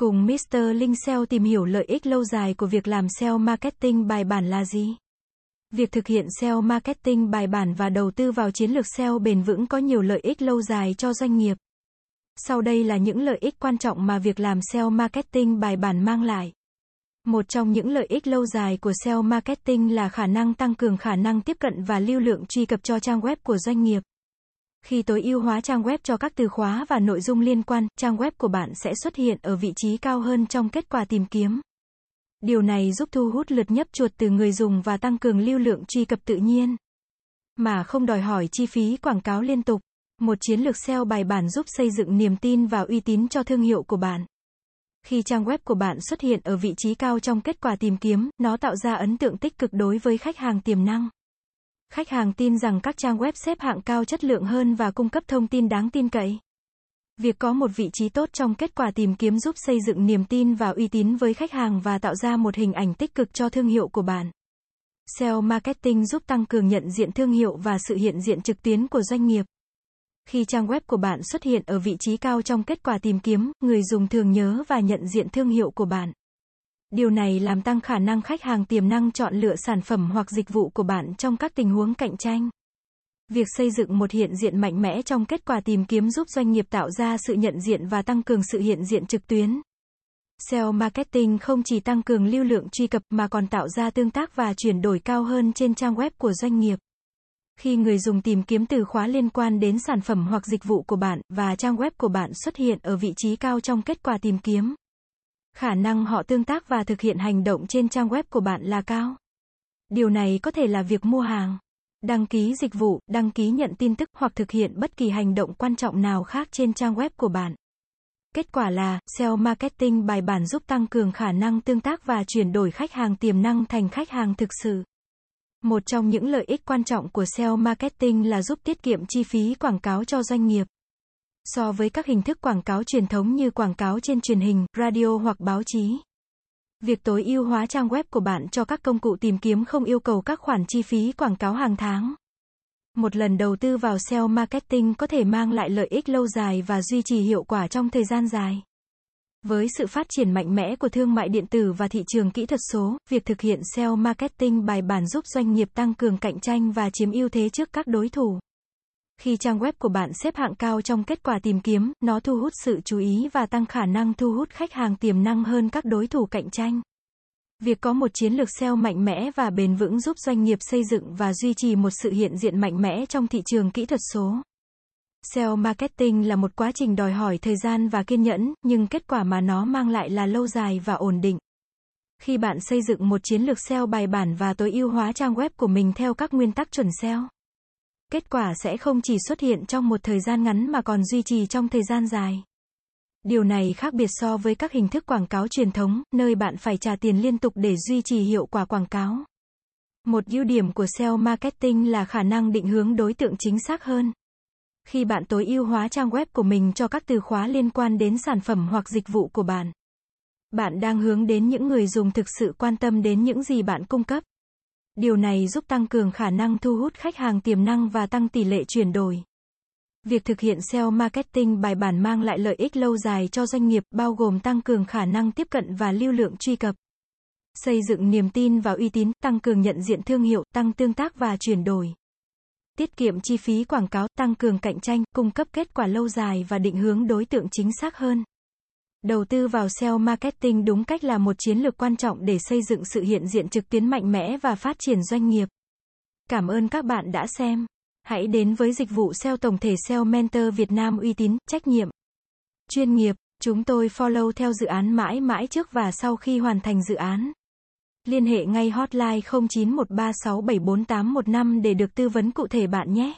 Cùng Mr. Linh SEO tìm hiểu lợi ích lâu dài của việc làm SEO marketing bài bản là gì? Việc thực hiện SEO marketing bài bản và đầu tư vào chiến lược SEO bền vững có nhiều lợi ích lâu dài cho doanh nghiệp. Sau đây là những lợi ích quan trọng mà việc làm SEO marketing bài bản mang lại. Một trong những lợi ích lâu dài của SEO marketing là khả năng tăng cường khả năng tiếp cận và lưu lượng truy cập cho trang web của doanh nghiệp. Khi tối ưu hóa trang web cho các từ khóa và nội dung liên quan, trang web của bạn sẽ xuất hiện ở vị trí cao hơn trong kết quả tìm kiếm. Điều này giúp thu hút lượt nhấp chuột từ người dùng và tăng cường lưu lượng truy cập tự nhiên, mà không đòi hỏi chi phí quảng cáo liên tục. Một chiến lược SEO bài bản giúp xây dựng niềm tin và uy tín cho thương hiệu của bạn. Khi trang web của bạn xuất hiện ở vị trí cao trong kết quả tìm kiếm, nó tạo ra ấn tượng tích cực đối với khách hàng tiềm năng. Khách hàng tin rằng các trang web xếp hạng cao chất lượng hơn và cung cấp thông tin đáng tin cậy. Việc có một vị trí tốt trong kết quả tìm kiếm giúp xây dựng niềm tin và uy tín với khách hàng và tạo ra một hình ảnh tích cực cho thương hiệu của bạn. SEO marketing giúp tăng cường nhận diện thương hiệu và sự hiện diện trực tuyến của doanh nghiệp. Khi trang web của bạn xuất hiện ở vị trí cao trong kết quả tìm kiếm, người dùng thường nhớ và nhận diện thương hiệu của bạn. Điều này làm tăng khả năng khách hàng tiềm năng chọn lựa sản phẩm hoặc dịch vụ của bạn trong các tình huống cạnh tranh. Việc xây dựng một hiện diện mạnh mẽ trong kết quả tìm kiếm giúp doanh nghiệp tạo ra sự nhận diện và tăng cường sự hiện diện trực tuyến. SEO marketing không chỉ tăng cường lưu lượng truy cập mà còn tạo ra tương tác và chuyển đổi cao hơn trên trang web của doanh nghiệp. Khi người dùng tìm kiếm từ khóa liên quan đến sản phẩm hoặc dịch vụ của bạn và trang web của bạn xuất hiện ở vị trí cao trong kết quả tìm kiếm, khả năng họ tương tác và thực hiện hành động trên trang web của bạn là cao. Điều này có thể là việc mua hàng, đăng ký dịch vụ, đăng ký nhận tin tức hoặc thực hiện bất kỳ hành động quan trọng nào khác trên trang web của bạn. Kết quả là, SEO marketing bài bản giúp tăng cường khả năng tương tác và chuyển đổi khách hàng tiềm năng thành khách hàng thực sự. Một trong những lợi ích quan trọng của SEO marketing là giúp tiết kiệm chi phí quảng cáo cho doanh nghiệp. So với các hình thức quảng cáo truyền thống như quảng cáo trên truyền hình, radio hoặc báo chí. Việc tối ưu hóa trang web của bạn cho các công cụ tìm kiếm không yêu cầu các khoản chi phí quảng cáo hàng tháng. Một lần đầu tư vào SEO marketing có thể mang lại lợi ích lâu dài và duy trì hiệu quả trong thời gian dài. Với sự phát triển mạnh mẽ của thương mại điện tử và thị trường kỹ thuật số, việc thực hiện SEO marketing bài bản giúp doanh nghiệp tăng cường cạnh tranh và chiếm ưu thế trước các đối thủ. Khi trang web của bạn xếp hạng cao trong kết quả tìm kiếm, nó thu hút sự chú ý và tăng khả năng thu hút khách hàng tiềm năng hơn các đối thủ cạnh tranh. Việc có một chiến lược SEO mạnh mẽ và bền vững giúp doanh nghiệp xây dựng và duy trì một sự hiện diện mạnh mẽ trong thị trường kỹ thuật số. SEO marketing là một quá trình đòi hỏi thời gian và kiên nhẫn, nhưng kết quả mà nó mang lại là lâu dài và ổn định. Khi bạn xây dựng một chiến lược SEO bài bản và tối ưu hóa trang web của mình theo các nguyên tắc chuẩn SEO, kết quả sẽ không chỉ xuất hiện trong một thời gian ngắn mà còn duy trì trong thời gian dài. Điều này khác biệt so với các hình thức quảng cáo truyền thống, nơi bạn phải trả tiền liên tục để duy trì hiệu quả quảng cáo. Một ưu điểm của SEO marketing là khả năng định hướng đối tượng chính xác hơn. Khi bạn tối ưu hóa trang web của mình cho các từ khóa liên quan đến sản phẩm hoặc dịch vụ của bạn, bạn đang hướng đến những người dùng thực sự quan tâm đến những gì bạn cung cấp. Điều này giúp tăng cường khả năng thu hút khách hàng tiềm năng và tăng tỷ lệ chuyển đổi. Việc thực hiện SEO marketing bài bản mang lại lợi ích lâu dài cho doanh nghiệp, bao gồm tăng cường khả năng tiếp cận và lưu lượng truy cập, xây dựng niềm tin và uy tín, tăng cường nhận diện thương hiệu, tăng tương tác và chuyển đổi tiết kiệm chi phí quảng cáo, tăng cường cạnh tranh, cung cấp kết quả lâu dài và định hướng đối tượng chính xác hơn. Đầu tư vào SEO marketing đúng cách là một chiến lược quan trọng để xây dựng sự hiện diện trực tuyến mạnh mẽ và phát triển doanh nghiệp. Cảm ơn các bạn đã xem. Hãy đến với dịch vụ SEO tổng thể SEO Mentor Việt Nam uy tín, trách nhiệm, chuyên nghiệp. Chúng tôi follow theo dự án mãi mãi trước và sau khi hoàn thành dự án. Liên hệ ngay hotline 0913674815 để được tư vấn cụ thể bạn nhé.